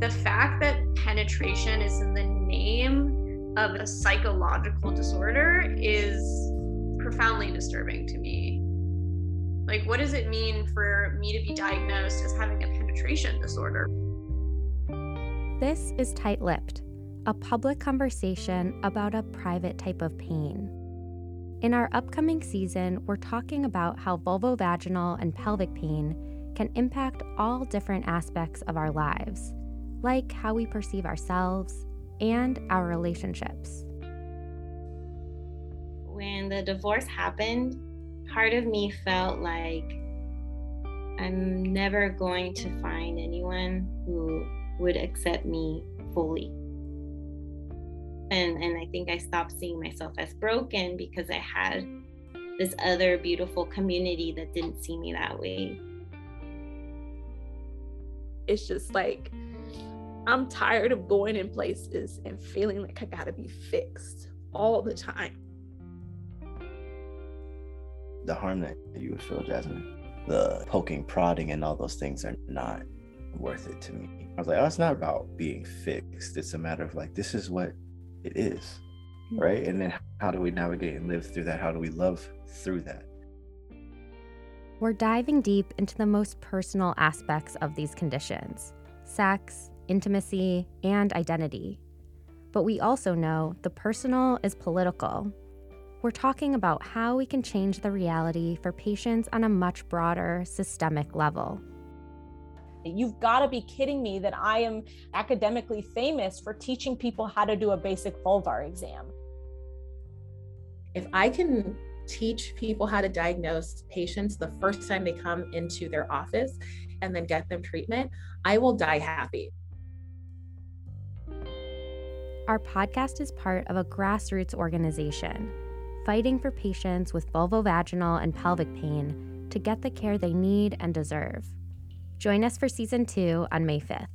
The fact that penetration is in the name of a psychological disorder is profoundly disturbing to me. Like, what does it mean for me to be diagnosed as having a penetration disorder? This is Tight Lipped, a public conversation about a private type of pain. In our upcoming season, we're talking about how vulvovaginal and pelvic pain can impact all different aspects of our lives, like how we perceive ourselves and our relationships. When the divorce happened, part of me felt like I'm never going to find anyone who would accept me fully and and i think i stopped seeing myself as broken because i had this other beautiful community that didn't see me that way it's just like i'm tired of going in places and feeling like i gotta be fixed all the time. The harm that you would feel jasmine the poking prodding and all those things are not worth it to me. I was like oh it's not about being fixed. It's a matter of like this is what it is mm-hmm. right? And then how do we navigate and live through that? How do we love through that? We're diving deep into the most personal aspects of these conditions sex intimacy and identity but we also know the personal is political we're talking about how we can change the reality for patients on a much broader systemic level You've got to be kidding me that I am academically famous for teaching people how to do a basic vulvar exam. If I can teach people how to diagnose patients the first time they come into their office and then get them treatment, I will die happy. Our podcast is part of a grassroots organization fighting for patients with vulvovaginal and pelvic pain to get the care they need and deserve. Join us for season two on May 5th.